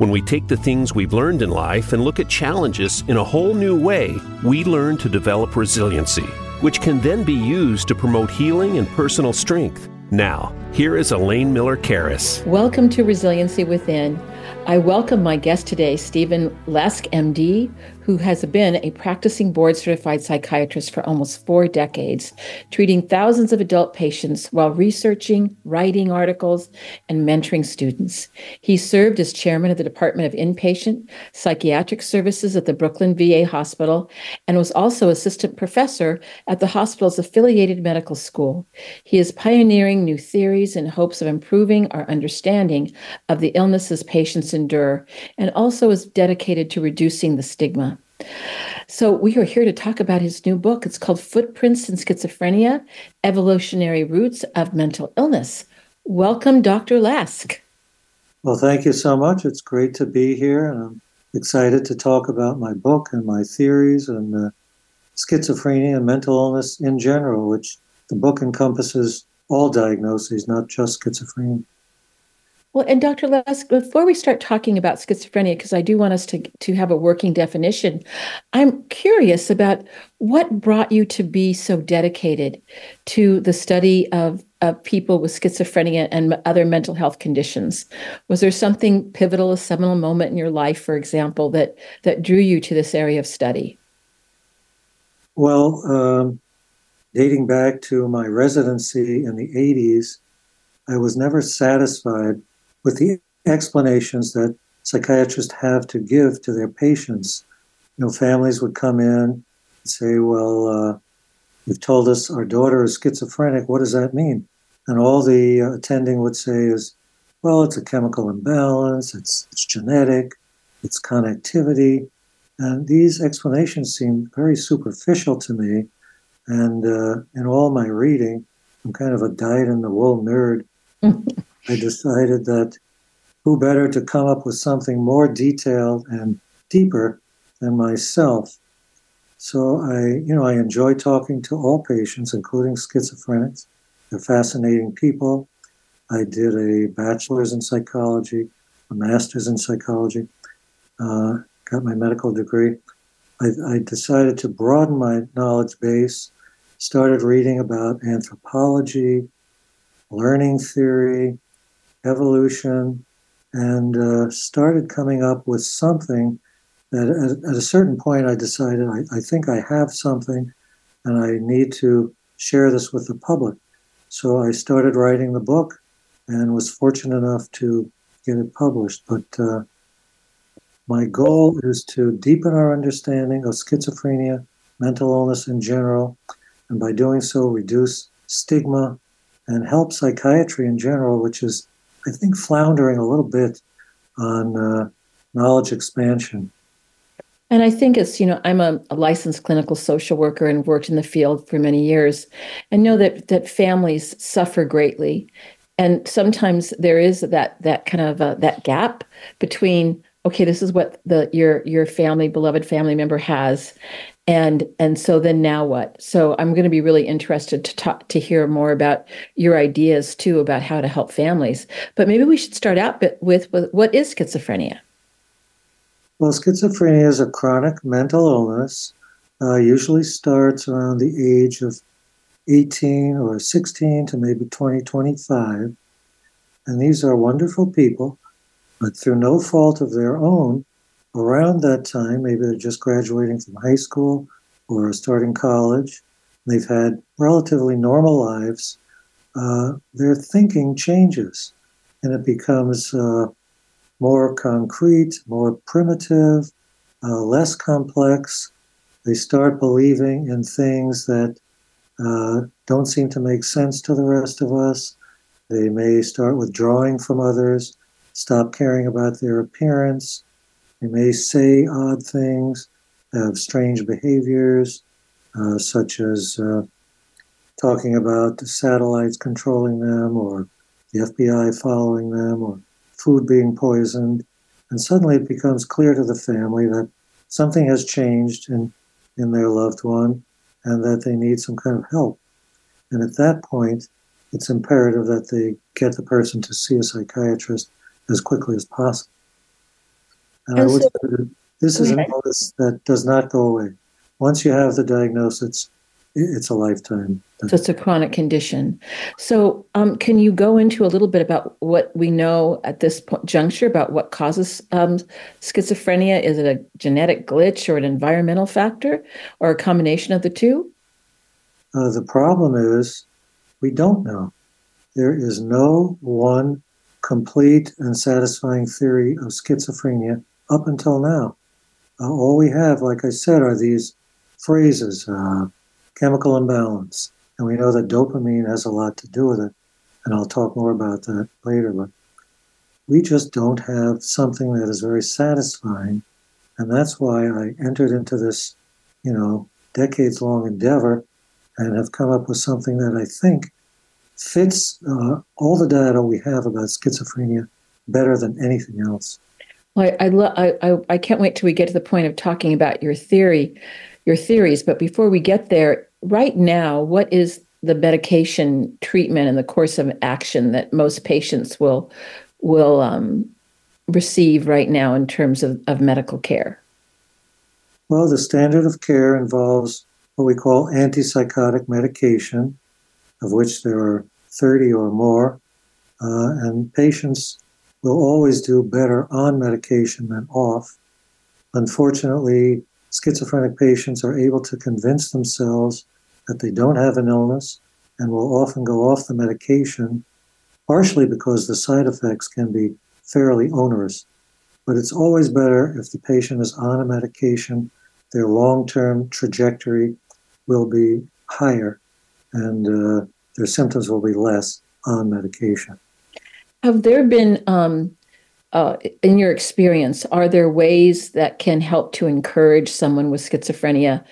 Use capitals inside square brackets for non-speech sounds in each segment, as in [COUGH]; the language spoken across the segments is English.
When we take the things we've learned in life and look at challenges in a whole new way, we learn to develop resiliency, which can then be used to promote healing and personal strength. Now, here is Elaine Miller Karas. Welcome to Resiliency Within. I welcome my guest today, Steven Lesk, MD, who has been a practicing board certified psychiatrist for almost four decades, treating thousands of adult patients while researching, writing articles, and mentoring students. He served as chairman of the Department of Inpatient Psychiatric Services at the Brooklyn VA Hospital and was also assistant professor at the hospital's affiliated medical school. He is pioneering new theories in hopes of improving our understanding of the illnesses patients endure and also is dedicated to reducing the stigma. So, we are here to talk about his new book. It's called Footprints in Schizophrenia Evolutionary Roots of Mental Illness. Welcome, Dr. Lesk. Well, thank you so much. It's great to be here, and I'm excited to talk about my book and my theories and uh, schizophrenia and mental illness in general, which the book encompasses all diagnoses, not just schizophrenia. Well, and Dr. Lesk, before we start talking about schizophrenia, because I do want us to, to have a working definition, I'm curious about what brought you to be so dedicated to the study of, of people with schizophrenia and other mental health conditions. Was there something pivotal, a seminal moment in your life, for example, that, that drew you to this area of study? Well, um, dating back to my residency in the 80s, I was never satisfied with the explanations that psychiatrists have to give to their patients. You know, families would come in and say, Well, uh, you've told us our daughter is schizophrenic. What does that mean? And all the uh, attending would say is, Well, it's a chemical imbalance, it's, it's genetic, it's connectivity. And these explanations seem very superficial to me. And uh, in all my reading, I'm kind of a dyed in the wool nerd. [LAUGHS] I decided that who better to come up with something more detailed and deeper than myself. So I, you know, I enjoy talking to all patients, including schizophrenics. They're fascinating people. I did a bachelor's in psychology, a master's in psychology, uh, got my medical degree. I, I decided to broaden my knowledge base, started reading about anthropology, learning theory, evolution, and uh, started coming up with something that at, at a certain point I decided I, I, think I have something and I need to share this with the public. So I started writing the book and was fortunate enough to get it published. But uh, my goal is to deepen our understanding of schizophrenia, mental illness in general, and by doing so, reduce stigma and help psychiatry in general, which is I think, floundering a little bit on uh, knowledge expansion. And I think it's, you know, I'm a, a, licensed clinical social worker and worked in the field for many years and know that that families suffer greatly. And sometimes there is that that kind of uh, that gap between okay, this is what the your your family beloved family member has and and so then now what? So i'm going to be really interested to talk to hear more about your ideas too about how to help families. But maybe we should start out with, with what is schizophrenia? Well schizophrenia is a chronic mental illness uh, usually starts around the age of 18 or 16 to maybe 20 25 and these are wonderful people but through no fault of their own around that time, maybe they're just graduating from high school or starting college, they've had relatively normal lives, uh, their thinking changes and it becomes uh, more concrete, more primitive, uh, less complex. They start believing in things that uh, don't seem to make sense to the rest of us. They may start withdrawing from others, stop caring about their appearance, they may say odd things, have strange behaviors, uh, such as uh, talking about the satellites controlling them or the FBI following them or food being poisoned. And suddenly it becomes clear to the family that something has changed in, in their loved one and that they need some kind of help. And at that point, it's imperative that they get the person to see a psychiatrist as quickly as possible. And, and I would say this is an illness that does not go away. Once you have the diagnosis, it's a lifetime. So it's a chronic condition. So, um, can you go into a little bit about what we know at this point, juncture about what causes um, schizophrenia? Is it a genetic glitch or an environmental factor or a combination of the two? Uh, the problem is we don't know. There is no one complete and satisfying theory of schizophrenia up until now. Uh, all we have, like I said, are these phrases uh, chemical imbalance. And we know that dopamine has a lot to do with it. And I'll talk more about that later. But we just don't have something that is very satisfying. And that's why I entered into this, you know, decades long endeavor and have come up with something that I think fits uh, all the data we have about schizophrenia better than anything else. Well, I, I, lo- I, I can't wait till we get to the point of talking about your theory, your theories. But before we get there, right now, what is the medication treatment and the course of action that most patients will will um, receive right now in terms of, of medical care? Well, the standard of care involves what we call antipsychotic medication, of which there are 30 or more, uh, and patients will always do better on medication than off. Unfortunately, schizophrenic patients are able to convince themselves that they don't have an illness and will often go off the medication, partially because the side effects can be fairly onerous. But it's always better if the patient is on a medication, their long term trajectory will be higher and uh, their symptoms will be less on medication. Have there been um, uh, in your experience, are there ways that can help to encourage someone with schizophrenia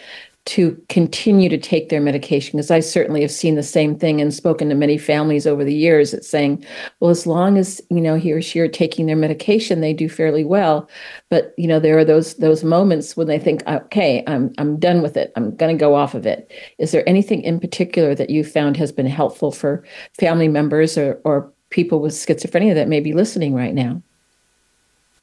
to continue to take their medication? Because I certainly have seen the same thing and spoken to many families over the years that saying, well, as long as you know he or she are taking their medication, they do fairly well. But you know, there are those those moments when they think, okay, I'm I'm done with it. I'm going to go off of it. Is there anything in particular that you found has been helpful for family members or or people with schizophrenia that may be listening right now?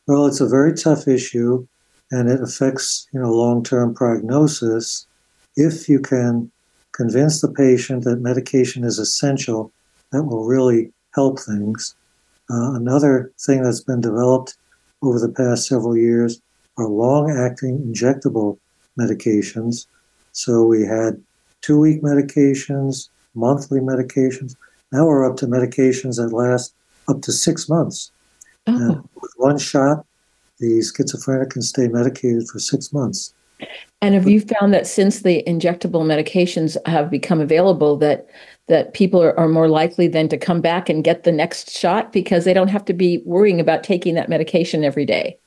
Well, it's a very tough issue and it affects, you know, long-term prognosis. If you can convince the patient that medication is essential, that will really help things. Uh, another thing that's been developed over the past several years are long-acting injectable medications. So we had two-week medications, monthly medications. Now we're up to medications that last up to six months. Oh. with one shot, the schizophrenic can stay medicated for six months. And have you found that since the injectable medications have become available, that that people are, are more likely then to come back and get the next shot because they don't have to be worrying about taking that medication every day?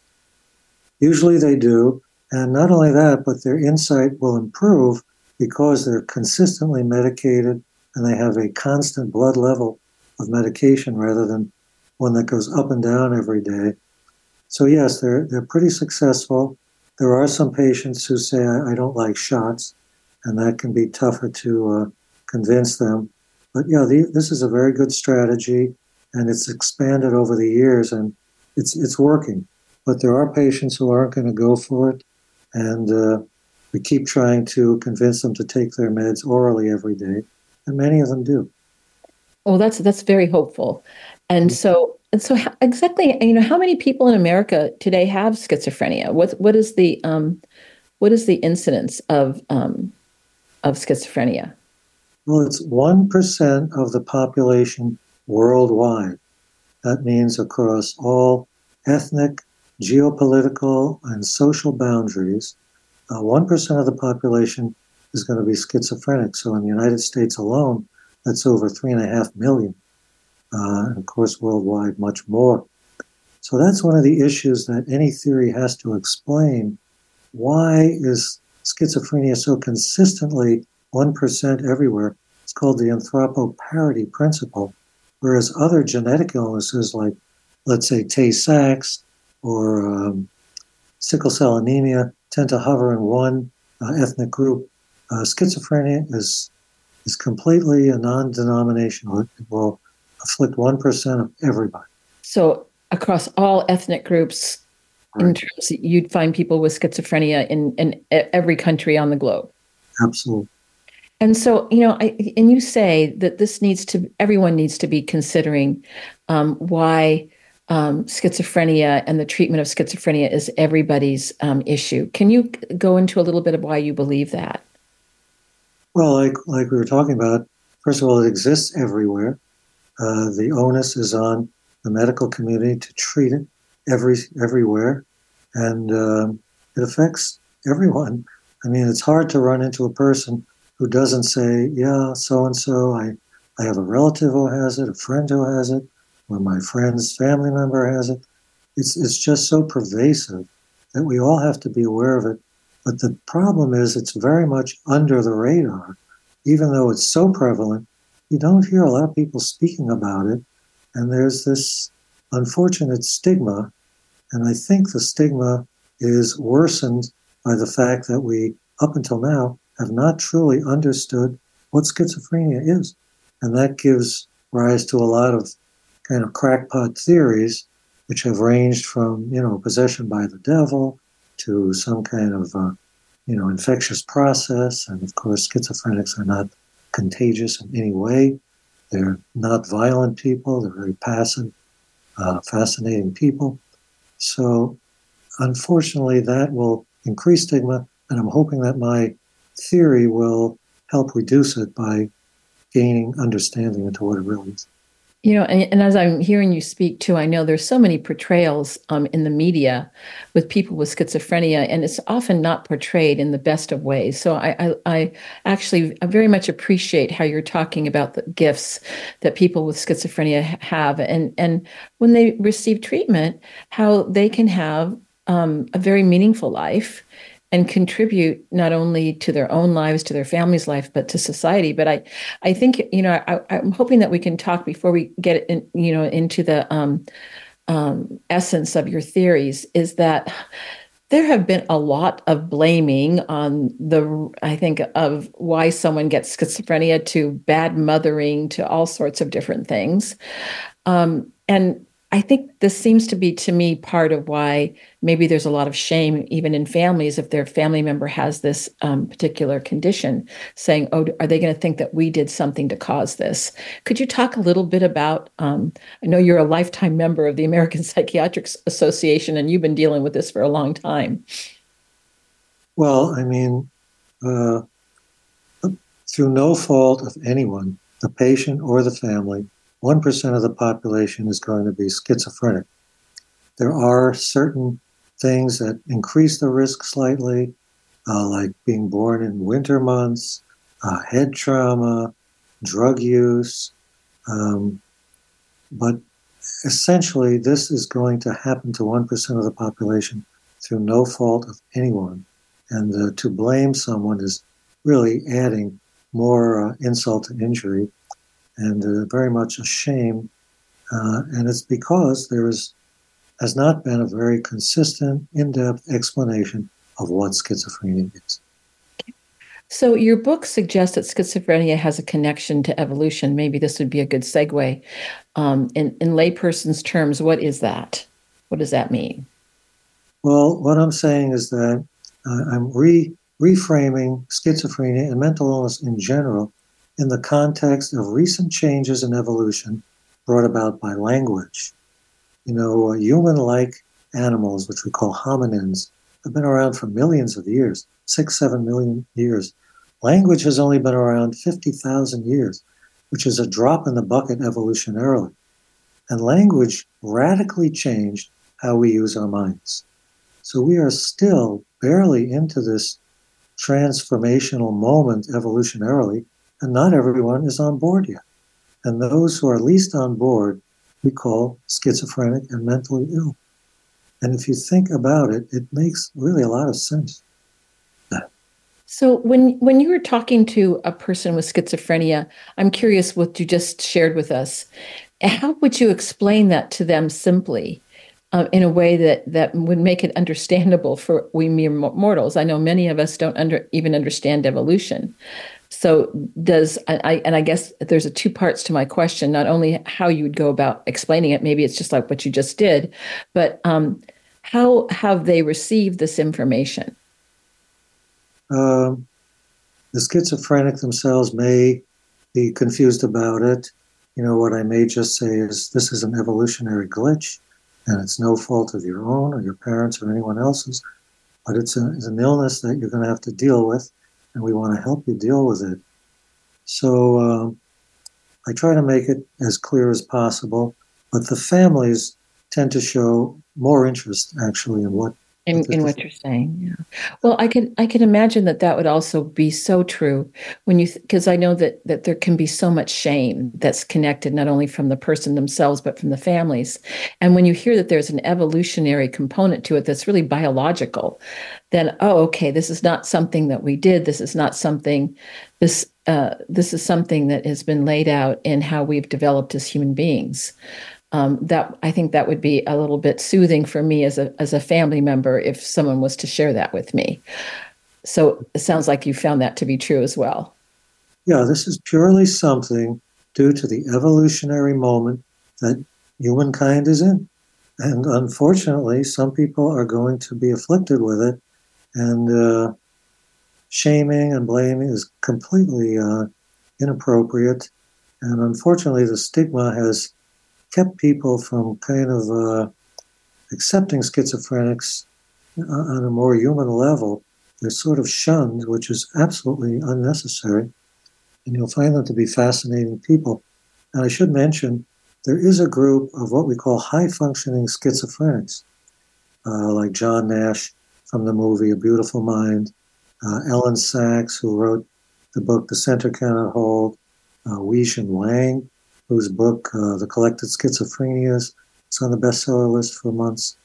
Usually they do. And not only that, but their insight will improve because they're consistently medicated and they have a constant blood level of medication rather than one that goes up and down every day. So yes, they're they're pretty successful. There are some patients who say I, I don't like shots, and that can be tougher to uh, convince them. But yeah, the, this is a very good strategy, and it's expanded over the years, and it's it's working. But there are patients who aren't going to go for it, and uh, we keep trying to convince them to take their meds orally every day, and many of them do. Well, that's that's very hopeful. And so, and so how, exactly, you know, how many people in America today have schizophrenia? What what is the um, what is the incidence of um, of schizophrenia? Well, it's one percent of the population worldwide. That means across all ethnic, geopolitical, and social boundaries. Uh, one uh, of the population is going to be schizophrenic. So in the United States alone, that's over three and a half million uh, and of course, worldwide, much more. So that's one of the issues that any theory has to explain. Why is schizophrenia so consistently 1% everywhere, it's called the anthropoparity principle. Whereas other genetic illnesses like, let's say, Tay Sachs or um, sickle cell anemia tend to hover in one uh, ethnic group. Uh, schizophrenia is is completely a non-denominational. It will afflict one percent of everybody. So across all ethnic groups, right. in terms of, you'd find people with schizophrenia in in every country on the globe. Absolutely. And so, you know, I, and you say that this needs to, everyone needs to be considering um, why um, schizophrenia and the treatment of schizophrenia is everybody's um, issue. Can you go into a little bit of why you believe that? Well, like like we were talking about, first of all, it exists everywhere. Uh, the onus is on the medical community to treat it every everywhere, and um, it affects everyone. I mean, it's hard to run into a person who doesn't say, "Yeah, so and so, I I have a relative who has it, a friend who has it." or my friend's family member has it. It's, it's just so pervasive that we all have to be aware of it. But the problem is it's very much under the radar. Even though it's so prevalent, you don't hear a lot of people speaking about it. And there's this unfortunate stigma. And I think the stigma is worsened by the fact that we, up until now, have not truly understood what schizophrenia is. And that gives rise to a lot of kind of crackpot theories, which have ranged from, you know, possession by the devil to some kind of, uh, you know, infectious process. And of course, schizophrenics are not contagious in any way. They're not violent people. They're very passive, uh, fascinating people. So, unfortunately, that will increase stigma. And I'm hoping that my theory will help reduce it by gaining understanding into what it really is. You know, and, and, as I'm hearing you speak too, I know there's so many portrayals um, in the media with people with schizophrenia, and it's often not portrayed in the best of ways. So I, I, I actually I very much appreciate how you're talking about the gifts that people with schizophrenia have, and and when they receive treatment, how they can have um, a very meaningful life and contribute not only to their own lives, to their family's life, but to society. But I, I think you know, I, am hoping that we can talk before we get in, you know, into the um, um, essence of your theories. Is that there have been a lot of blaming on the, I think, of why someone gets schizophrenia to bad mothering to all sorts of different things, um, and I think this seems to be to me part of why maybe there's a lot of shame even in families if their family member has this um, particular condition, saying, "Oh, are they going to think that we did something to cause this?" Could you talk a little bit about? Um, I know you're a lifetime member of the American [LAUGHS] Psychiatric Association, and you've been dealing with this for a long time. Well, I mean, uh, through no fault of anyone, the patient or the family 1% of the population is going to be schizophrenic. There are certain things that increase the risk slightly, uh, like being born in winter months, uh, head trauma, drug use. Um, but essentially, this is going to happen to 1% of the population through no fault of anyone. And uh, to blame someone is really adding more uh, insult to injury and uh, very much a shame. Uh, and it's because there is, has not been a very consistent, in depth explanation of what schizophrenia is. So, your book suggests that schizophrenia has a connection to evolution. Maybe this would be a good segue. Um, in, in layperson's terms, what is that? What does that mean? Well, what I'm saying is that uh, I'm re- reframing schizophrenia and mental illness in general in the context of recent changes in evolution brought about by language. You know, uh, human like animals, which we call hominins, have been around for millions of years six, seven million years. Language has only been around 50,000 years, which is a drop in the bucket evolutionarily. And language radically changed how we use our minds. So we are still barely into this transformational moment evolutionarily and not everyone is on board yet. And those who are least on board, we call schizophrenic and mentally ill. And if you think about it, it makes really a lot of sense. So when when you were talking to a person with schizophrenia, I'm curious what you just shared with us. How would you explain that to them simply? Uh, in a way that that would make it understandable for we mere mortals. I know many of us don't under, even understand evolution. So does I and I guess there's a two parts to my question. Not only how you would go about explaining it, maybe it's just like what you just did, but um, how have they received this information? Um, the schizophrenic themselves may be confused about it. You know, what I may just say is this is an evolutionary glitch and it's no fault of your own or your parents or anyone else's, but it's, a, it's an illness that you're going to have to deal with, and we want to help you deal with it. So um, I try to make it as clear as possible, but the families tend to show more interest actually in what in, in what you're saying yeah. Well i can i can imagine that that would also be so true when you because i know that that there can be so much shame that's connected not only from the person themselves but from the families. And when you hear that there's an evolutionary component to it that's really biological then oh okay this is not something that we did. This is not something this uh, this is something that has been laid out in how we've developed as human beings um, that I think that would be a little bit soothing for me as a as a family member if someone was to share that with me. So it sounds like you found that to be true as well. Yeah, this is purely something due to the evolutionary moment that humankind is in. And unfortunately, some people are going to be afflicted with it. And uh, shaming and blaming is completely uh, inappropriate. And unfortunately, the stigma has kept people from kind of uh, accepting schizophrenics on a more human level. They're sort of shunned, which is absolutely unnecessary. And you'll find them to be fascinating people. And I should mention, there is a group of what we call high functioning schizophrenics, uh, like John Nash from the movie A Beautiful Mind, uh, Elyn Saks, who wrote the book The Center Cannot Hold, uh, Weijun Wang, whose book, uh, The Collected Schizophrenias, is on the bestseller list for months.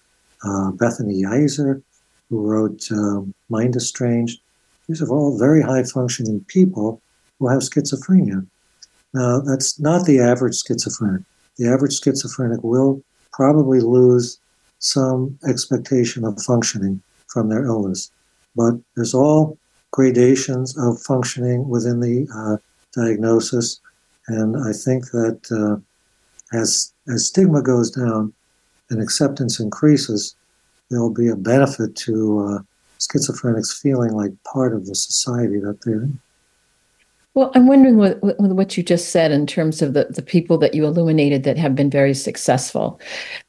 Uh, Bethany Yeiser, who wrote um, Mind Estranged. These are all very high functioning people who have schizophrenia. Now, that's not the average schizophrenic. The average schizophrenic will probably lose some expectation of functioning from their illness. But there's all gradations of functioning within the uh, diagnosis. And I think that uh, as as stigma goes down and acceptance increases, there'll be a benefit to uh, schizophrenics feeling like part of the society that they're in. Well, I'm wondering what, what you just said in terms of the, the people that you illuminated that have been very successful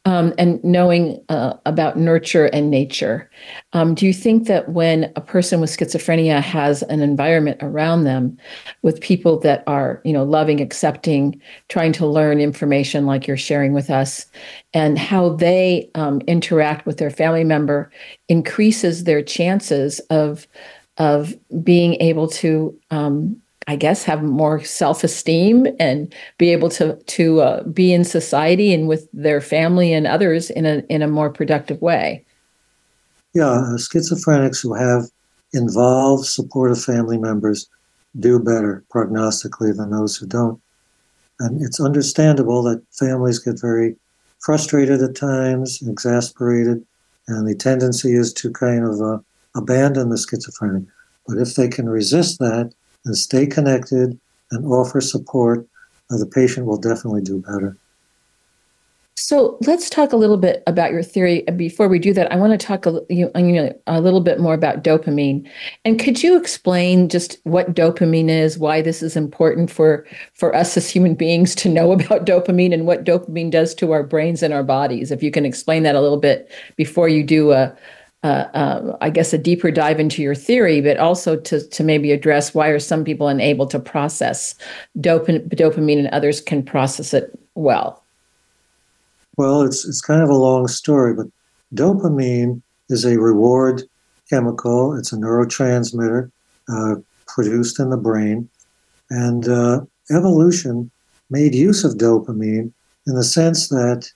um, and knowing uh, about nurture and nature. Um, do you think that when a person with schizophrenia has an environment around them with people that are, you know, loving, accepting, trying to learn information like you're sharing with us, and how they um, interact with their family member increases their chances of of being able to um, I guess, have more self esteem and be able to to uh, be in society and with their family and others in a in a more productive way. Yeah, schizophrenics who have involved supportive family members do better prognostically than those who don't. And it's understandable that families get very frustrated at times, exasperated, and the tendency is to kind of uh, abandon the schizophrenic. But if they can resist that and stay connected and offer support, uh, the patient will definitely do better. So let's talk a little bit about your theory. Before we do that, I want to talk a, you know, a little bit more about dopamine. And could you explain just what dopamine is, why this is important for for us as human beings to know [LAUGHS] about dopamine and what dopamine does to our brains and our bodies? If you can explain that a little bit before you do a, uh, uh, I guess, a deeper dive into your theory, but also to, to maybe address why are some people unable to process dopamine, and others can process it well? Well, it's, it's kind of a long story, but dopamine is a reward chemical. It's a neurotransmitter uh, produced in the brain. And uh, evolution made use of dopamine in the sense that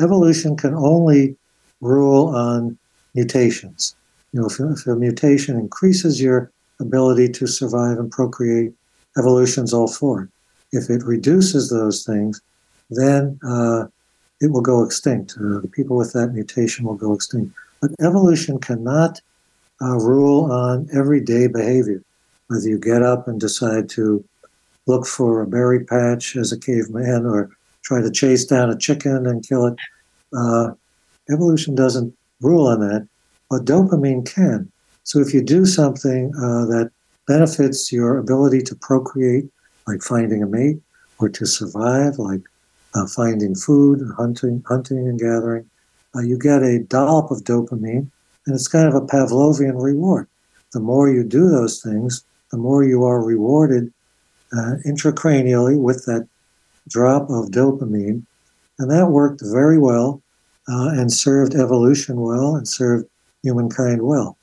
evolution can only rule on mutations. You know, if, if a mutation increases your ability to survive and procreate, evolution's all for it. If it reduces those things, then uh, it will go extinct. Uh, the people with that mutation will go extinct. But evolution cannot uh, rule on everyday behavior. Whether you get up and decide to look for a berry patch as a caveman or try to chase down a chicken and kill it, uh, evolution doesn't rule on that, but dopamine can. So if you do something uh, that benefits your ability to procreate, like finding a mate, or to survive, like uh, finding food, hunting, hunting and gathering, uh, you get a dollop of dopamine, and it's kind of a Pavlovian reward. The more you do those things, the more you are rewarded uh, intracranially with that drop of dopamine, and that worked very well uh, and served evolution well and served humankind well.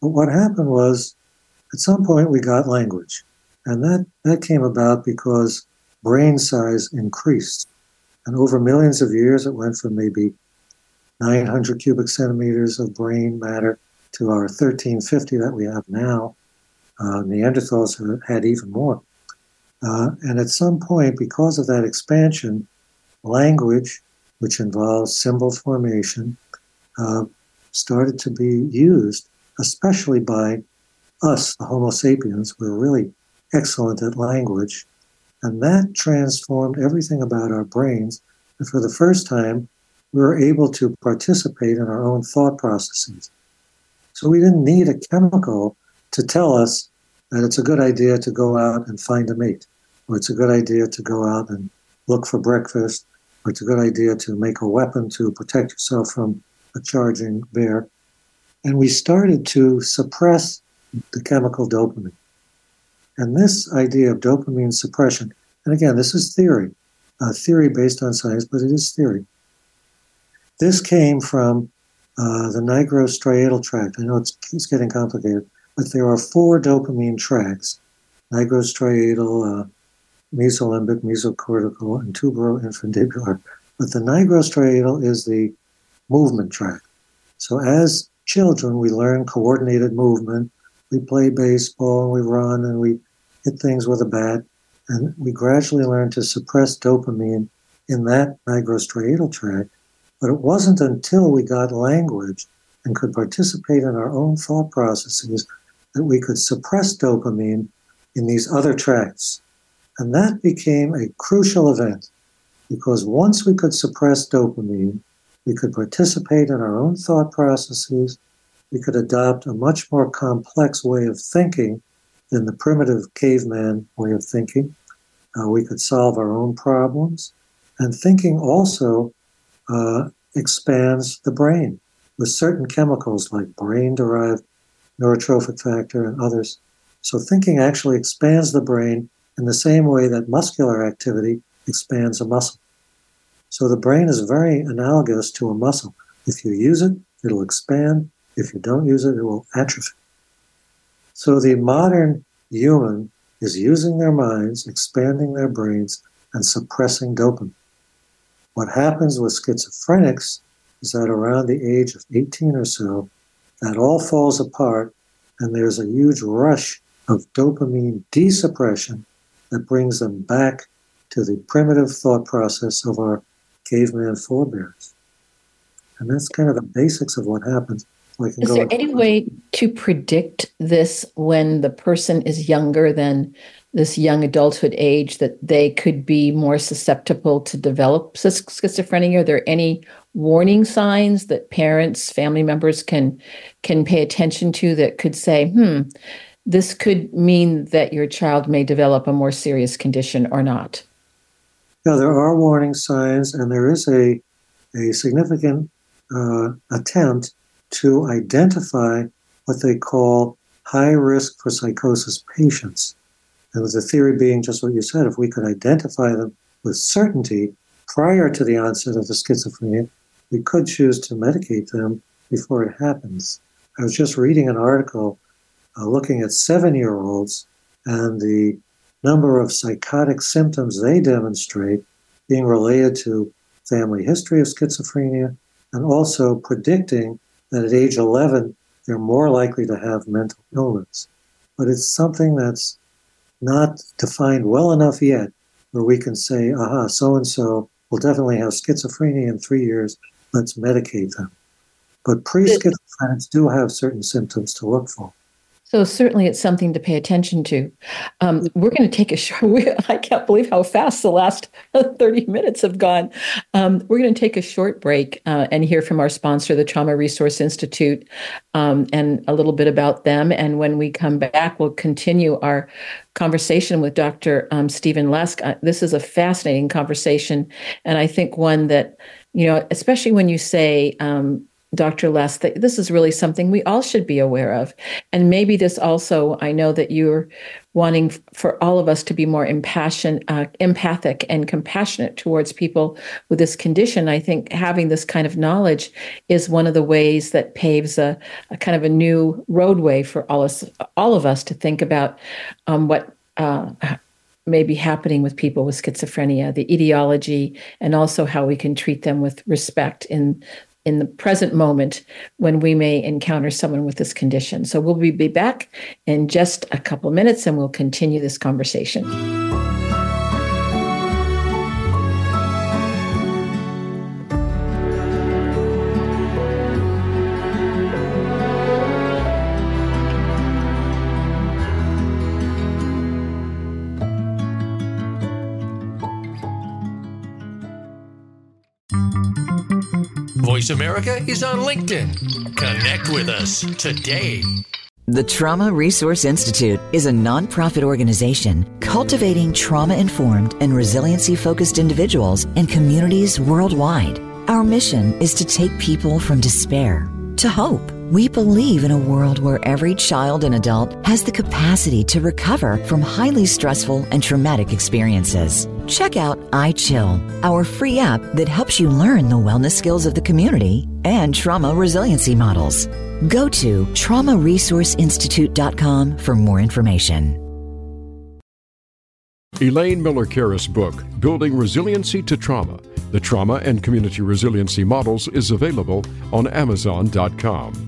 But what happened was, at some point, we got language, and that that came about because brain size increased. And over millions of years, it went from maybe 900 cubic centimeters of brain matter to our 1350 that we have now. Uh, Neanderthals had even more. Uh, and at some point, because of that expansion, language, which involves symbol formation, uh, started to be used, especially by us, the Homo sapiens. We're really excellent at language. And that transformed everything about our brains. And for the first time, we were able to participate in our own thought processes. So we didn't need a chemical to tell us that it's a good idea to go out and find a mate, or it's a good idea to go out and look for breakfast, it's a good idea to make a weapon to protect yourself from a charging bear. And we started to suppress the chemical dopamine. And this idea of dopamine suppression, and again, this is theory, a theory based on science, but it is theory. This came from uh, the nigrostriatal tract. I know it's, it's getting complicated, but there are four dopamine tracts nigrostriatal, uh, mesolimbic, mesocortical, and tuberoinfundibular. But the nigrostriatal is the movement tract. So as children, we learn coordinated movement. We play baseball and we run and we hit things with a bat. And we gradually learn to suppress dopamine in that nigrostriatal tract. But it wasn't until we got language and could participate in our own thought processes that we could suppress dopamine in these other tracts. And that became a crucial event because once we could suppress dopamine, we could participate in our own thought processes. We could adopt a much more complex way of thinking than the primitive caveman way of thinking. Uh, we could solve our own problems. And thinking also uh, expands the brain with certain chemicals like brain derived neurotrophic factor and others. So thinking actually expands the brain in the same way that muscular activity expands a muscle. So the brain is very analogous to a muscle. If you use it, it'll expand. If you don't use it, it will atrophy. So the modern human is using their minds, expanding their brains, and suppressing dopamine. What happens with schizophrenics is that around the age of 18 or so, that all falls apart, and there's a huge rush of dopamine desuppression that brings them back to the primitive thought process of our caveman forebears. And that's kind of the basics of what happens. Is there any way to predict this when the person is younger than this young adulthood age that they could be more susceptible to develop schizophrenia? Are there any warning signs that parents, family members can can pay attention to that could say, "Hmm, this could mean that your child may develop a more serious condition or not"? Yeah, there are warning signs, and there is a a significant uh, attempt to identify what they call high risk for psychosis patients. And the theory being just what you said, if we could identify them with certainty prior to the onset of the schizophrenia, we could choose to medicate them before it happens. I was just reading an article uh, looking at seven year olds and the number of psychotic symptoms they demonstrate being related to family history of schizophrenia and also predicting that at age 11, they're more likely to have mental illness. but it's something that's not defined well enough yet where we can say, aha, so and so will definitely have schizophrenia in three years. Let's medicate them. But pre schizophrenics do have certain symptoms to look for. So certainly, it's something to pay attention to. Um, we're going to take a short. [LAUGHS] I can't believe how fast the last [LAUGHS] thirty minutes have gone. Um, we're going to take a short break uh, and hear from our sponsor, the Trauma Resource Institute, um, and a little bit about them. And when we come back, we'll continue our conversation with Dr. Um, Steven Lesk. Uh, this is a fascinating conversation, and I think one that you know, especially when you say um, Dr. Lesk, that this is really something we all should be aware of. And maybe this also, I know that you're wanting for all of us to be more impassion, uh, empathic and compassionate towards people with this condition. I think having this kind of knowledge is one of the ways that paves a, a kind of a new roadway for all us, all of us to think about um, what uh, may be happening with people with schizophrenia, the etiology, and also how we can treat them with respect in in the present moment when we may encounter someone with this condition. So we'll be back in just a couple minutes and we'll continue this conversation. Voice America is on LinkedIn. Connect with us today. The Trauma Resource Institute is a nonprofit organization cultivating trauma informed and resiliency focused individuals and communities worldwide. Our mission is to take people from despair to hope. We believe in a world where every child and adult has the capacity to recover from highly stressful and traumatic experiences. Check out iChill, our free app that helps you learn the wellness skills of the community and trauma resiliency models. Go to traumaresourceinstitute.com for more information. Elaine Miller Karas' book, Building Resiliency to Trauma The Trauma and Community Resiliency Models, is available on Amazon.com.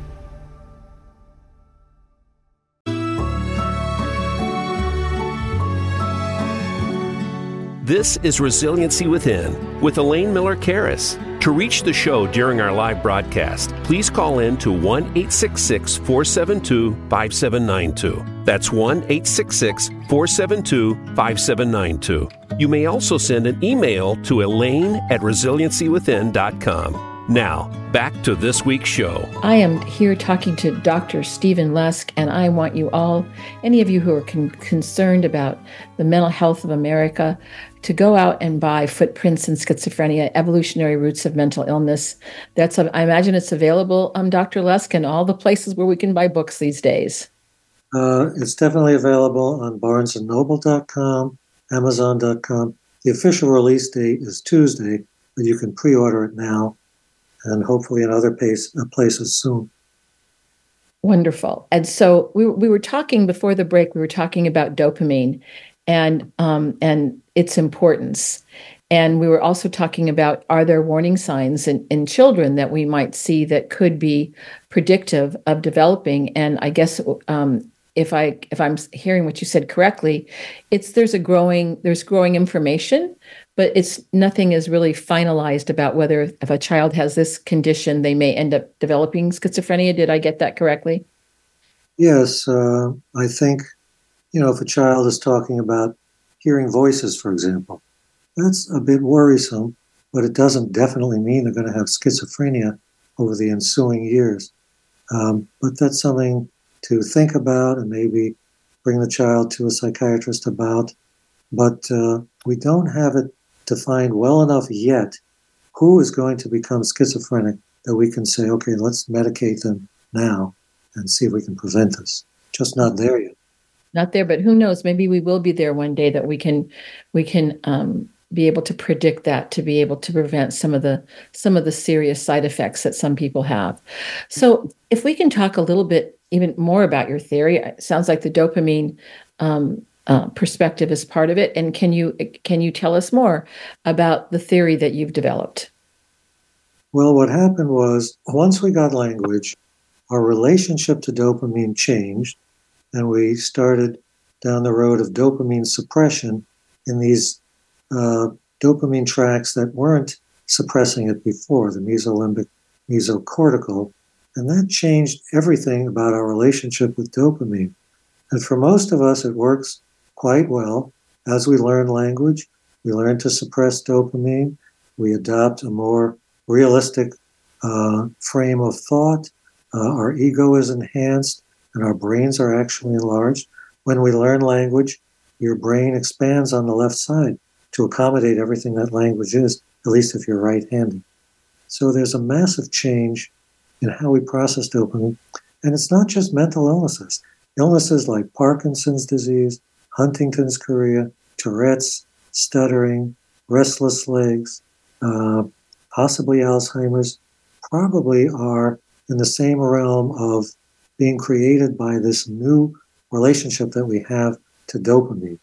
This is Resiliency Within with Elaine Miller Karas. To reach the show during our live broadcast, please call in to 1 866 472 5792. That's 1 866 472 5792. You may also send an email to elaine at resiliencywithin.com. Now, back to this week's show. I am here talking to Dr. Steven Lesk, and I want you all, any of you who are con- concerned about the mental health of America, to go out and buy Footprints in Schizophrenia Evolutionary Roots of Mental Illness. That's, a, I imagine it's available, um, Dr. Lesk, in all the places where we can buy books these days. Uh, it's definitely available on barnesandnoble.com, amazon.com. The official release date is Tuesday, but you can pre order it now and hopefully in other place, uh, places soon. Wonderful. And so we, we were talking before the break, we were talking about dopamine and um, and its importance. And we were also talking about are there warning signs in, in children that we might see that could be predictive of developing? And I guess um, if I if I'm hearing what you said correctly, it's there's a growing there's growing information, but it's nothing is really finalized about whether if a child has this condition, they may end up developing schizophrenia. Did I get that correctly? Yes, uh, I think you know if a child is talking about hearing voices, for example, that's a bit worrisome, but it doesn't definitely mean they're going to have schizophrenia. over the ensuing years. Um, but that's something to think about and maybe bring the child to a psychiatrist about. But uh, we don't have it defined well enough yet who is going to become schizophrenic that we can say, okay, let's medicate them now and see if we can prevent this. Just not there yet. Not there, but who knows? Maybe we will be there one day that we can we can um, be able to predict that to be able to prevent some of the some of the serious side effects that some people have. So, if we can talk a little bit even more about your theory, it sounds like the dopamine um, uh, perspective is part of it. And can you can you tell us more about the theory that you've developed? Well, what happened was once we got language, our relationship to dopamine changed, and we started down the road of dopamine suppression in these uh, dopamine tracts that weren't suppressing it before, the mesolimbic, mesocortical, and that changed everything about our relationship with dopamine. And for most of us, it works quite well. As we learn language, we learn to suppress dopamine. We adopt a more realistic uh, frame of thought. Uh, our ego is enhanced and our brains are actually enlarged. When we learn language, your brain expands on the left side to accommodate everything that language is, at least if you're right handed. So there's a massive change in how we process dopamine. And it's not just mental illnesses. Illnesses like Parkinson's disease, Huntington's chorea, Tourette's, stuttering, restless legs, uh, possibly Alzheimer's, probably are in the same realm of being created by this new relationship that we have to dopamine.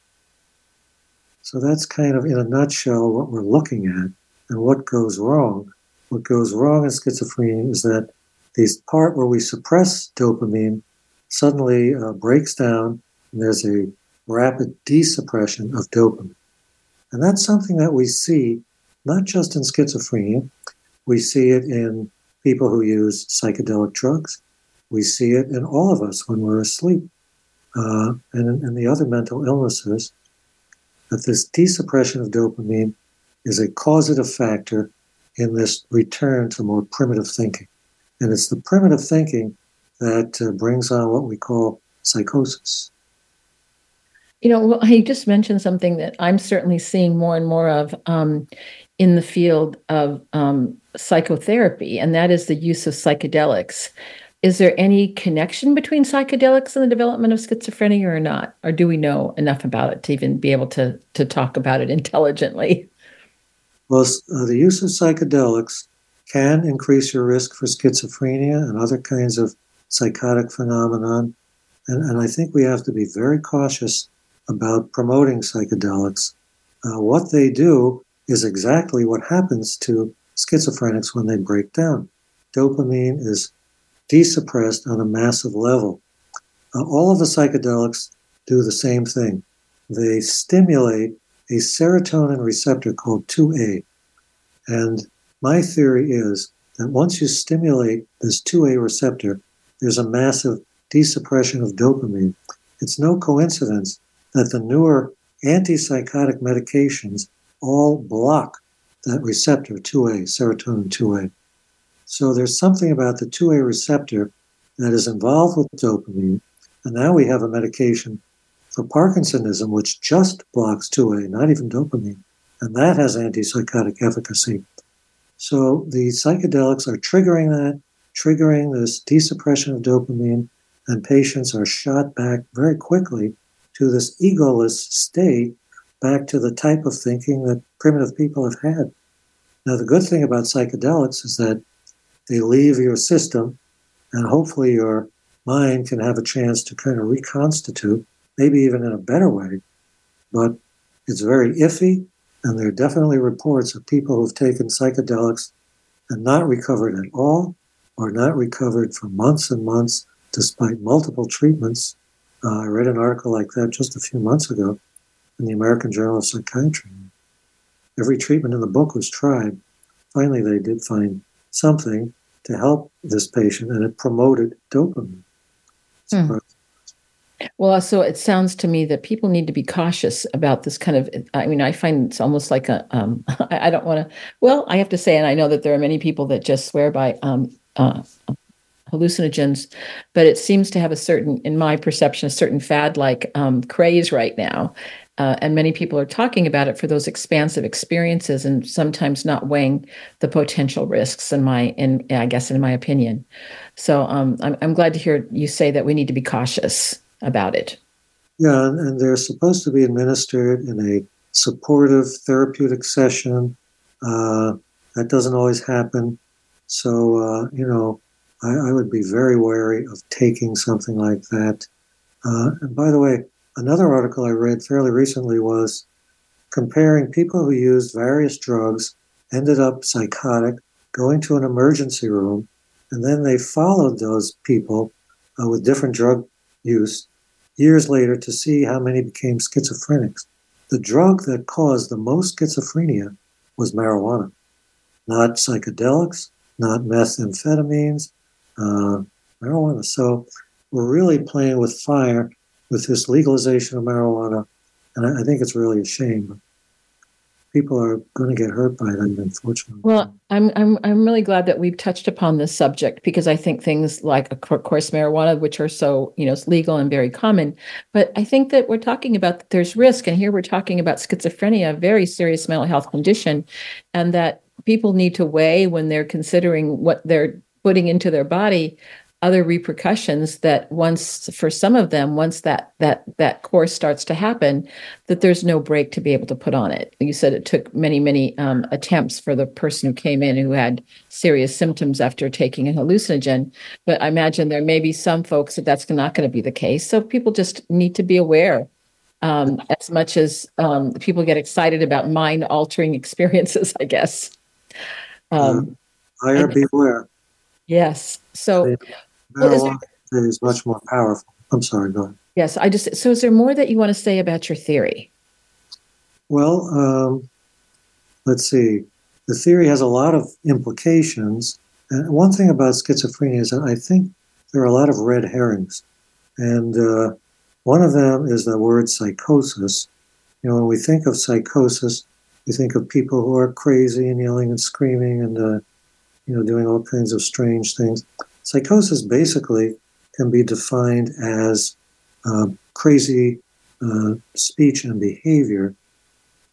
So that's kind of, in a nutshell, what we're looking at and what goes wrong. What goes wrong in schizophrenia is that this part where we suppress dopamine suddenly uh, breaks down, and there's a rapid desuppression of dopamine. And that's something that we see not just in schizophrenia, we see it in people who use psychedelic drugs. We see it in all of us when we're asleep uh, and in, the other mental illnesses. That this desuppression of dopamine is a causative factor in this return to more primitive thinking. And it's the primitive thinking that uh, brings on what we call psychosis. You know, well, I just mentioned something that I'm certainly seeing more and more of um, in the field of um, psychotherapy, and that is the use of psychedelics. Is there any connection between psychedelics and the development of schizophrenia or not? Or do we know enough about it to even be able to, to talk about it [LAUGHS] intelligently? Well, uh, the use of psychedelics can increase your risk for schizophrenia and other kinds of psychotic phenomenon. And, and I think we have to be very cautious about promoting psychedelics. Uh, what they do is exactly what happens to schizophrenics when they break down. Dopamine is desuppressed on a massive level. Uh, all of the psychedelics do the same thing. They stimulate a serotonin receptor called 2A. And my theory is that once you stimulate this 2A receptor, there's a massive desuppression of dopamine. It's no coincidence that the newer antipsychotic medications all block that receptor 2A, serotonin 2A. So there's something about the 2A receptor that is involved with dopamine. And now we have a medication for Parkinsonism which just blocks 2A, not even dopamine. And that has antipsychotic efficacy. So the psychedelics are triggering that, triggering this desuppression of dopamine, and patients are shot back very quickly to this egoless state back to the type of thinking that primitive people have had. Now, the good thing about psychedelics is that they leave your system, and hopefully your mind can have a chance to kind of reconstitute, maybe even in a better way. But it's very iffy, and there are definitely reports of people who've taken psychedelics and not recovered at all, or not recovered for months and months despite multiple treatments. Uh, I read an article like that just a few months ago in the American Journal of Psychiatry. Every treatment in the book was tried. Finally, they did find something to help this patient, and it promoted dopamine. Hmm. Well, so it sounds to me that people need to be cautious about this kind of. I mean, I find it's almost like a. Um, [LAUGHS] I don't want to. Well, I have to say, and I know that there are many people that just swear by um, uh, hallucinogens, but it seems to have a certain, in my perception, a certain fad like um, craze right now. Uh, and many people are talking about it for those expansive experiences and sometimes not weighing the potential risks in my in i guess in my opinion. So um, I'm, I'm glad to hear you say that we need to be cautious about it. Yeah and, they're supposed to be administered in a supportive therapeutic session. Uh, that doesn't always happen. So uh, you know I, I, would be very wary of taking something like that. Uh, and by the way Another article I read fairly recently was comparing people who used various drugs, ended up psychotic, going to an emergency room, and then they followed those people uh, with different drug use years later to see how many became schizophrenics. The drug that caused the most schizophrenia was marijuana, not psychedelics, not methamphetamines, uh, marijuana. So we're really playing with fire with this legalization of marijuana, and I, think it's really a shame. People are going to get hurt by it, unfortunately. Well, I'm I'm I'm really glad that we've touched upon this subject because I think things like, of course, marijuana, which are so you know legal and very common, but I think that we're talking about that there's risk, and here we're talking about schizophrenia, a very serious mental health condition, and that people need to weigh when they're considering what they're putting into their body other repercussions that once for some of them once that that that course starts to happen that there's no brake to be able to put on it. You said it took many many um, attempts for the person who came in who had serious symptoms after taking a hallucinogen but i imagine there may be some folks that that's not going to be the case. So people just need to be aware um, as much as um, people get excited about mind altering [LAUGHS] experiences i guess. Um, buyer beware yes. So marijuana well, is, is much more powerful. I'm sorry, go ahead. Yes, I just so is there more that you want to say about your theory? Well, um, let's see. The theory has a lot of implications. And one thing about schizophrenia is that I think there are a lot of red herrings. And uh, one of them is the word psychosis. You know, when we think of psychosis, we think of people who are crazy and yelling and screaming and, uh, you know, doing all kinds of strange things. Psychosis basically can be defined as uh, crazy uh, speech and behavior,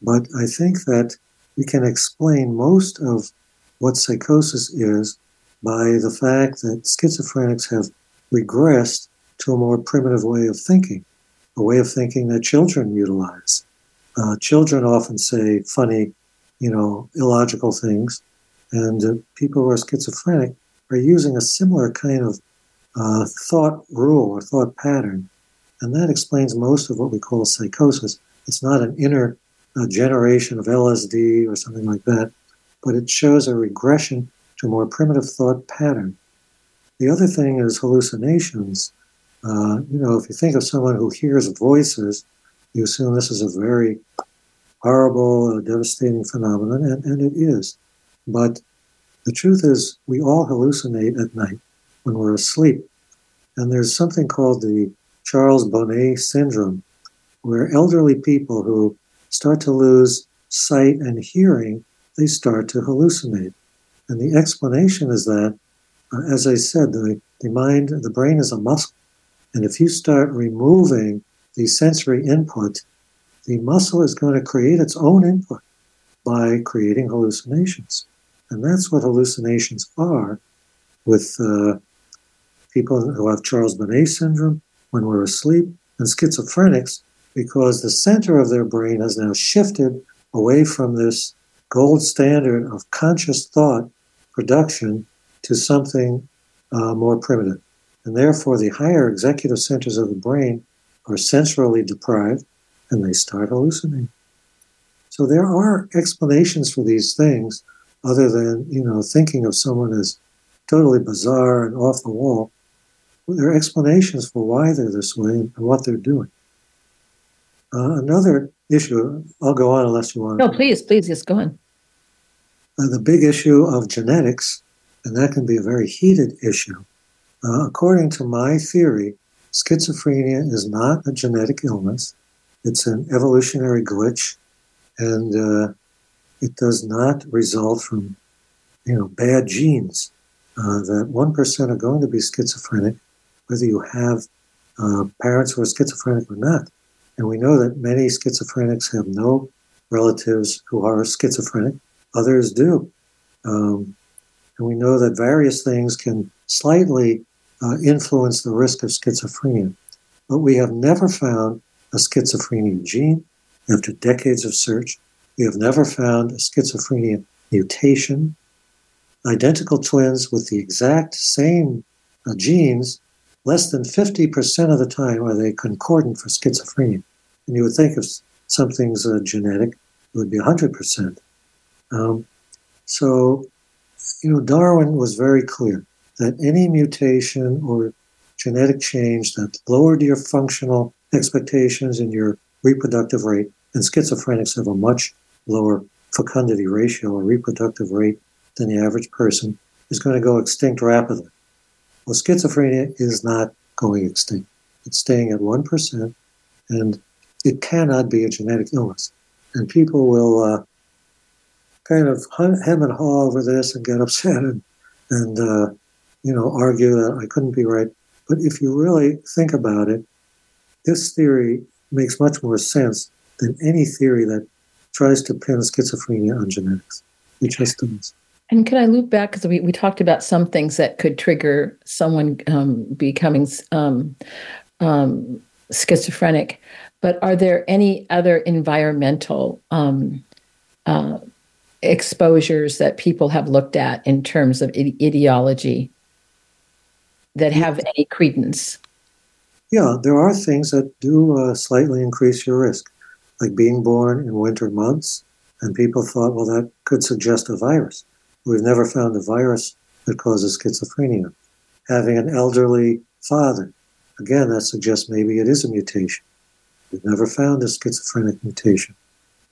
but I think that we can explain most of what psychosis is by the fact that schizophrenics have regressed to a more primitive way of thinking, a way of thinking that children utilize. Uh, children often say funny, you know, illogical things, and uh, people who are schizophrenic are using a similar kind of uh, thought rule or thought pattern. And that explains most of what we call psychosis. It's not an inner uh, generation of LSD or something like that, but it shows a regression to a more primitive thought pattern. The other thing is hallucinations. Uh, you know, if you think of someone who hears voices, you assume this is a very horrible, uh, devastating phenomenon, and, and it is. But the truth is, we all hallucinate at night when we're asleep. And there's something called the Charles Bonnet syndrome, where elderly people who start to lose sight and hearing, they start to hallucinate. And the explanation is that, uh, as I said, the, the mind, the brain is a muscle. And if you start removing the sensory input, the muscle is going to create its own input by creating hallucinations. And that's what hallucinations are with uh, people who have Charles Bonnet syndrome when we're asleep, and schizophrenics because the center of their brain has now shifted away from this gold standard of conscious thought production to something uh, more primitive. And therefore, the higher executive centers of the brain are sensorily deprived and they start hallucinating. So there are explanations for these things other than you know thinking of someone as totally bizarre and off the wall. There are explanations for why they're this way and what they're doing. Uh, another issue, I'll go on unless you want. No, please, please, just go on. Uh, the big issue of genetics, and that can be a very heated issue. Uh, according to my theory, schizophrenia is not a genetic illness; it's an evolutionary glitch, and uh, it does not result from, you know, bad genes. uh, that 1% are going to be schizophrenic, whether you have uh, parents who are schizophrenic or not. And we know that many schizophrenics have no relatives who are schizophrenic, others do. Um, and we know that various things can slightly uh, influence the risk of schizophrenia. But we have never found a schizophrenia gene after decades of search. We have never found a schizophrenia mutation. Identical twins with the exact same uh, genes, less than 50% of the time are they concordant for schizophrenia. And you would think if something's uh, genetic, it would be 100%. Um, so, you know, Darwin was very clear that any mutation or genetic change that lowered your functional expectations and your reproductive rate, and schizophrenics have a much lower fecundity ratio or reproductive rate than the average person, is going to go extinct rapidly. Well, schizophrenia is not going extinct. It's staying at 1%, and it cannot be a genetic illness. And people will uh, kind of hem and haw over this and get [LAUGHS] upset and, and uh, you know, argue that I couldn't be right. But if you really think about it, this theory makes much more sense than any theory that tries to pin schizophrenia on genetics. Which it just does. And can I loop back because we, we talked about some things that could trigger someone um, becoming um, um, schizophrenic, but are there any other environmental um, uh, exposures that people have looked at in terms of ideology that have any credence? Yeah, there are things that do uh, slightly increase your risk, like being born in winter months. And people thought, well, that could suggest a virus. We've never found a virus that causes schizophrenia. Having an elderly father, again, that suggests maybe it is a mutation. We've never found a schizophrenic mutation.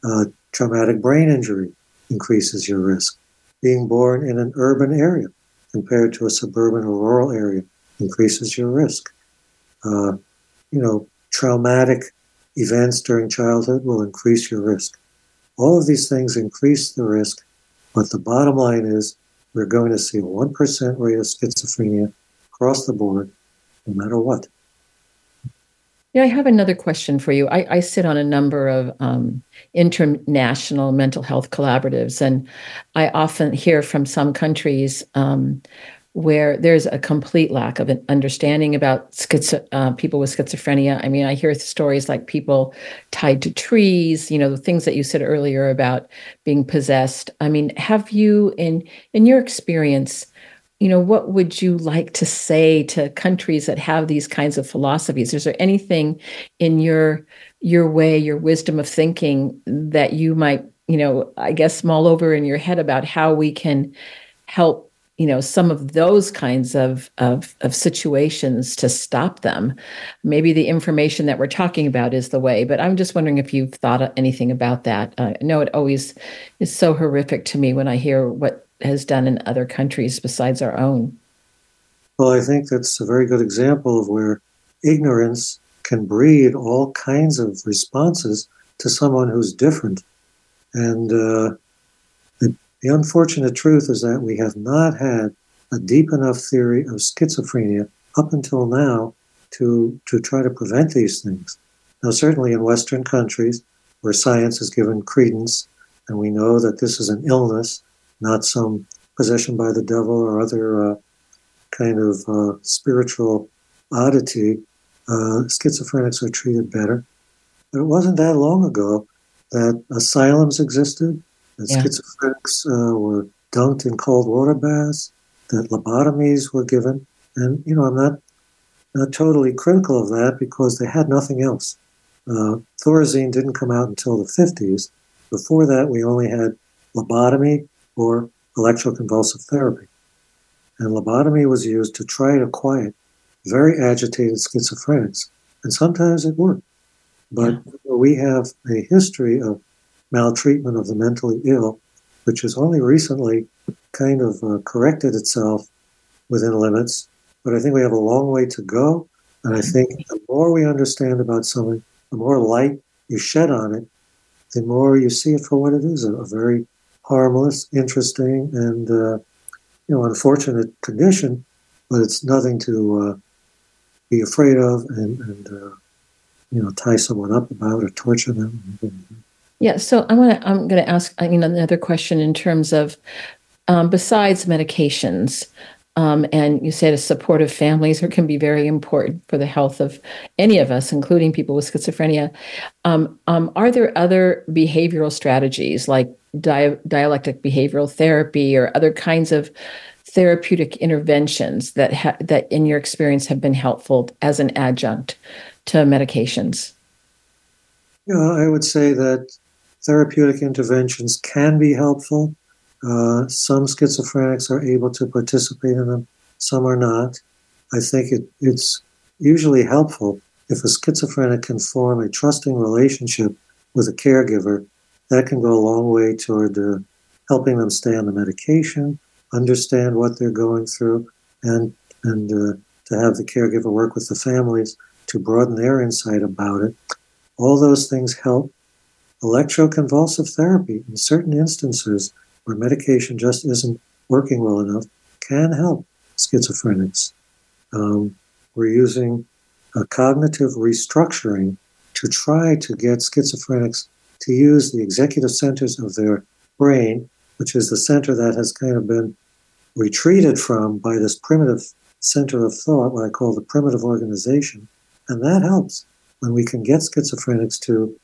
Uh, traumatic brain injury increases your risk. Being born in an urban area compared to a suburban or rural area increases your risk. Uh, you know, traumatic events during childhood will increase your risk. All of these things increase the risk, but the bottom line is we're going to see a 1% rate of schizophrenia across the board, no matter what. Yeah, I have another question for you. I, I sit on a number of um, international mental health collaboratives, and I often hear from some countries um, where there's a complete lack of an understanding about schizo- uh, people with schizophrenia. I mean, I hear stories like people tied to trees, you know, the things that you said earlier about being possessed. I mean, have you, in in your experience, you know, what would you like to say to countries that have these kinds of philosophies? Is there anything in your your way, your wisdom of thinking that you might, you know, I guess mull over in your head about how we can help you know some of those kinds of, of of situations to stop them. Maybe the information that we're talking about is the way but i'm just wondering if you've thought anything about that. Uh, i know it always is so horrific to me when i hear what has done in other countries besides our own. Well i think that's a very good example of where ignorance can breed all kinds of responses to someone who's different. And uh, the unfortunate truth is that we have not had a deep enough theory of schizophrenia up until now to, to try to prevent these things. Now, certainly in Western countries where science is given credence, and we know that this is an illness, not some possession by the devil or other uh, kind of uh, spiritual oddity, uh, schizophrenics are treated better. But it wasn't that long ago that asylums existed, yeah. schizophrenics uh, were dunked in cold water baths, that lobotomies were given. And, you know, I'm not, not totally critical of that because they had nothing else. Uh, Thorazine didn't come out until the 50s. Before that, we only had lobotomy or electroconvulsive therapy. And lobotomy was used to try to quiet very agitated schizophrenics. And sometimes it worked. But yeah. we have a history of maltreatment of the mentally ill, which has only recently kind of uh, corrected itself within limits. But I think we have a long way to go. And I think the more we understand about something, the more light you shed on it, the more you see it for what it is a, very harmless, interesting, and uh, you know, unfortunate condition, but it's nothing to uh, be afraid of and, and uh, you know, tie someone up about or torture them. Yeah. So I want to. I'm going to ask you know another question in terms of um, besides medications. Um, and you said supportive families are, can be very important for the health of any of us, including people with schizophrenia. Um, um, are there other behavioral strategies like di- dialectic behavioral therapy or other kinds of therapeutic interventions that ha- that, in your experience, have been helpful as an adjunct to medications? Yeah, I would say that therapeutic interventions can be helpful. Uh, some schizophrenics are able to participate in them, some are not. I think it, it's usually helpful if a schizophrenic can form a trusting relationship with a caregiver. That can go a long way toward uh, helping them stay on the medication, understand what they're going through, and and uh, to have the caregiver work with the families to broaden their insight about it. All those things help. Electroconvulsive therapy, in certain instances, where medication just isn't working well enough can help schizophrenics. Um, we're using a cognitive restructuring to try to get schizophrenics to use the executive centers of their brain, which is the center that has kind of been retreated from by this primitive center of thought, what I call the primitive organization. And that helps when we can get schizophrenics to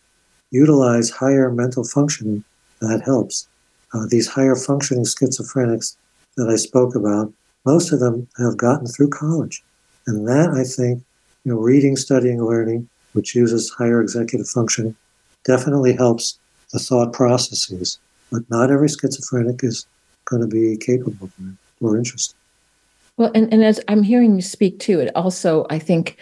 utilize higher mental functioning, that helps uh, these higher functioning schizophrenics that I spoke about, most of them have gotten through college. And that, I think, you know, reading, studying, learning, which uses higher executive function, definitely helps the thought processes. But not every schizophrenic is going to be capable or interested. Well, and, and as I'm hearing you speak too, it also, I think,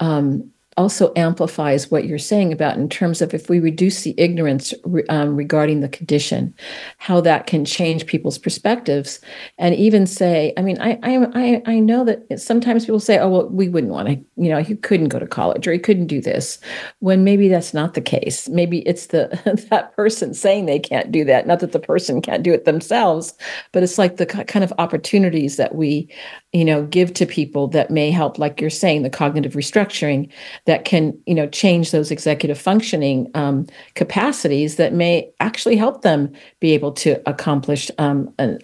um, also amplifies what you're saying about in terms of if we reduce the ignorance um, regarding the condition, how that can change people's perspectives, and even say, I mean, I I I know that sometimes people say, oh well, we wouldn't want to, you know, he couldn't go to college or he couldn't do this, when maybe that's not the case. Maybe it's the [LAUGHS] that person saying they can't do that, not that the person can't do it themselves, but it's like the kind of opportunities that we, you know, give to people that may help, like you're saying, the cognitive restructuring that can you know change those executive functioning um, capacities that may actually help them be able to accomplish um, a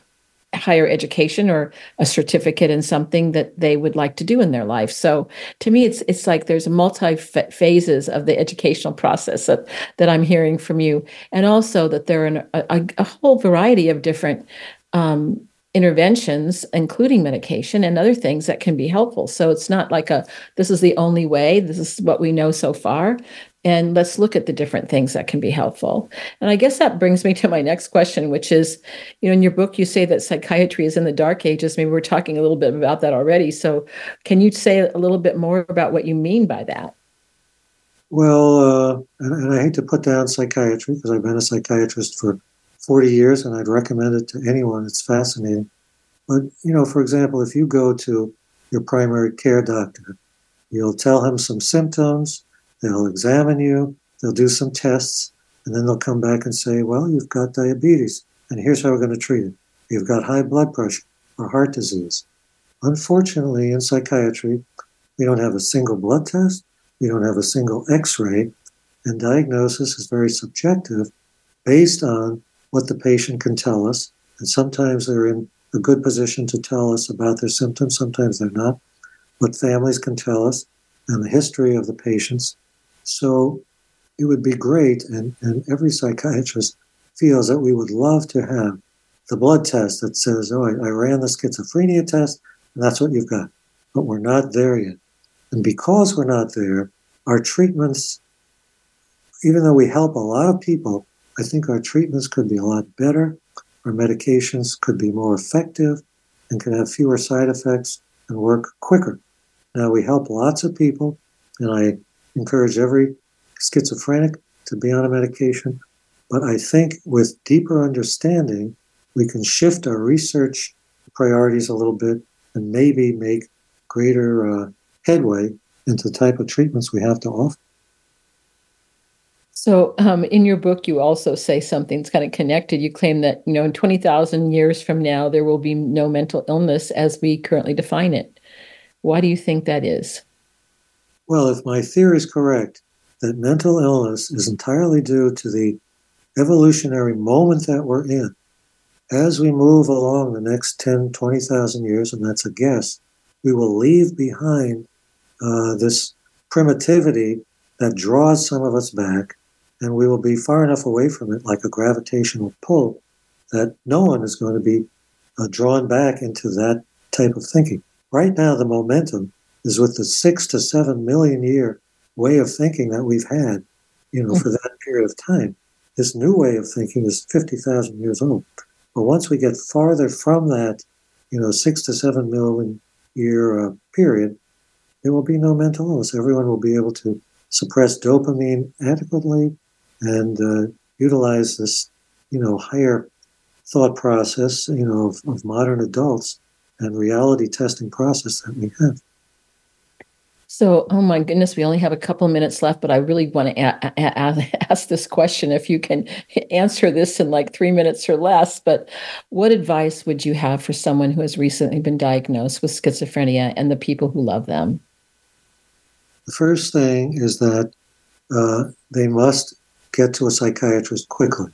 higher education or a certificate in something that they would like to do in their life. So to me it's it's like there's multi phases of the educational process that, that i'm hearing from you. And also that there are a, a, a whole variety of different um, interventions, including medication and other things that can be helpful. So it's not like a this is the only way, this is what we know so far. And let's look at the different things that can be helpful. And I guess that brings me to my next question, which is you know, in your book, you say that psychiatry is in the dark ages. Maybe we're talking a little bit about that already. So can you say a little bit more about what you mean by that? Well, uh, and, and I hate to put down psychiatry because I've been a psychiatrist for 40 years, and I'd recommend it to anyone. It's fascinating. But, you know, for example, if you go to your primary care doctor, you'll tell him some symptoms, they'll examine you, they'll do some tests, and then they'll come back and say, well, you've got diabetes, and here's how we're going to treat it. You've got high blood pressure or heart disease. Unfortunately, in psychiatry, we don't have a single blood test, we don't have a single x ray, and diagnosis is very subjective based on what the patient can tell us. And sometimes they're in a good position to tell us about their symptoms, sometimes they're not. What families can tell us and the history of the patients. So it would be great, and, and every psychiatrist feels that we would love to have the blood test that says, oh, I, I ran the schizophrenia test, and that's what you've got. But we're not there yet. And because we're not there, our treatments, even though we help a lot of people, I think our treatments could be a lot better. Our medications could be more effective and could have fewer side effects and work quicker. Now, we help lots of people, and I encourage every schizophrenic to be on a medication. But I think with deeper understanding, we can shift our research priorities a little bit and maybe make greater uh, headway into the type of treatments we have to offer. So, um, in your book, you also say something that's kind of connected. You claim that, you know, in 20,000 years from now, there will be no mental illness as we currently define it. Why do you think that is? Well, if my theory is correct, that mental illness is entirely due to the evolutionary moment that we're in. As we move along the next 10, 20,000 years, and that's a guess, we will leave behind uh, this primitivity that draws some of us back and we will be far enough away from it, like a gravitational pull, that no one is going to be uh, drawn back into that type of thinking. Right now, the momentum is with the six to seven million year way of thinking that we've had, you know, for that period of time. This new way of thinking is 50,000 years old. But once we get farther from that, you know, six to seven million year uh, period, there will be no mental illness. Everyone will be able to suppress dopamine adequately and uh, utilize this, you know, higher thought process, you know, of, of modern adults and reality testing process that we have. So, oh my goodness, we only have a couple of minutes left, but I really want to a- a- [LAUGHS] ask this question. If you can [LAUGHS] answer this in like three minutes or less, but what advice would you have for someone who has recently been diagnosed with schizophrenia and the people who love them? The first thing is that uh, they must get to a psychiatrist quickly.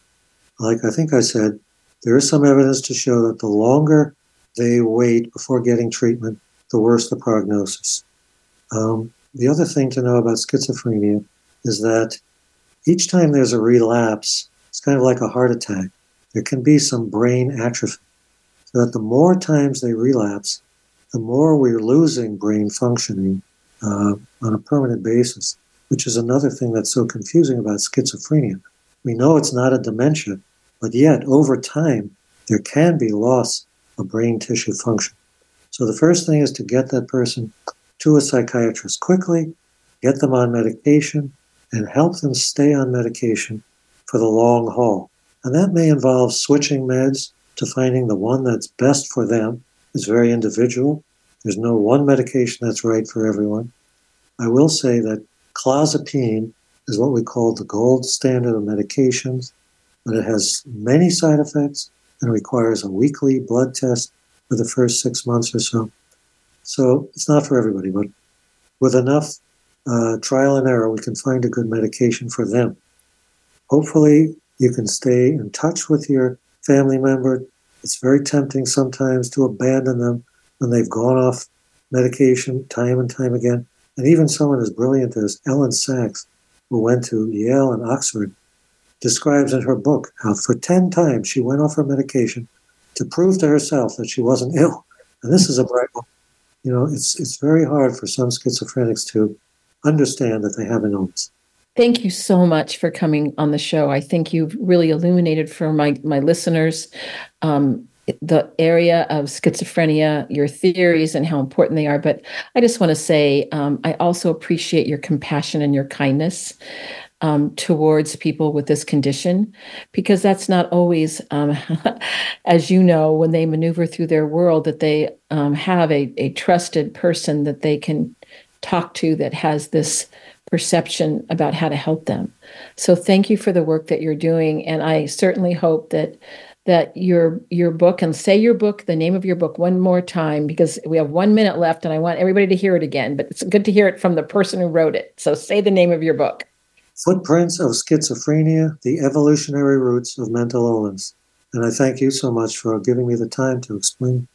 Like I think I said, there is some evidence to show that the longer they wait before getting treatment, the worse the prognosis. Um, the other thing to know about schizophrenia is that each time there's a relapse, it's kind of like a heart attack. There can be some brain atrophy. So that the more times they relapse, the more we're losing brain functioning uh, on a permanent basis which is another thing that's so confusing about schizophrenia. We know it's not a dementia, but yet over time, there can be loss of brain tissue function. So the first thing is to get that person to a psychiatrist quickly, get them on medication, and help them stay on medication for the long haul. And that may involve switching meds to finding the one that's best for them. It's very individual. There's no one medication that's right for everyone. I will say that Clozapine is what we call the gold standard of medications, but it has many side effects and requires a weekly blood test for the first six months or so. So it's not for everybody, but with enough uh, trial and error, we can find a good medication for them. Hopefully, you can stay in touch with your family member. It's very tempting sometimes to abandon them when they've gone off medication time and time again. And even someone as brilliant as Elyn Saks, who went to Yale and Oxford, describes in her book how for 10 times she went off her medication to prove to herself that she wasn't [LAUGHS] ill. And this is a bright one. You know, it's, it's very hard for some schizophrenics to understand that they have an illness. Thank you so much for coming on the show. I think you've really illuminated for my my listeners um, the area of schizophrenia, your theories, and how important they are. But I just want to say um, I also appreciate your compassion and your kindness um, towards people with this condition, because that's not always, um, [LAUGHS] as you know, when they maneuver through their world, that they um, have a, a trusted person that they can talk to that has this perception about how to help them. So thank you for the work that you're doing. And I certainly hope that that your your book and say your book the name of your book one more time because we have one minute left and i want everybody to hear it again but it's good to hear it from the person who wrote it so say the name of your book footprints of schizophrenia the evolutionary roots of mental illness and i thank you so much for giving me the time to explain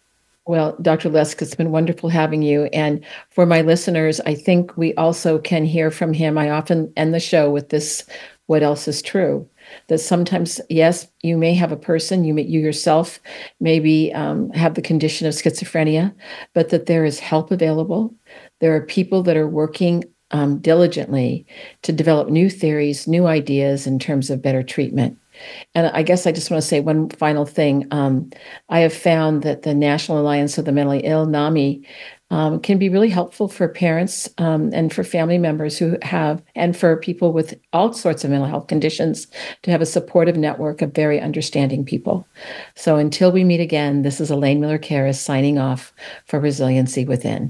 well, Dr. Lesk, it's been wonderful having you. And for my listeners, I think we also can hear from him. I often end the show with this what else is true? That sometimes yes you may have a person you may you yourself maybe um, have the condition of schizophrenia but that there is help available there are people that are working um, diligently to develop new theories new ideas in terms of better treatment and I guess I just want to say one final thing. Um, I have found that the National Alliance of the Mentally Ill, NAMI, um, can be really helpful for parents um, and for family members who have, and for people with all sorts of mental health conditions to have a supportive network of very understanding people. So until we meet again, this is Elaine Miller Karas signing off for Resiliency Within.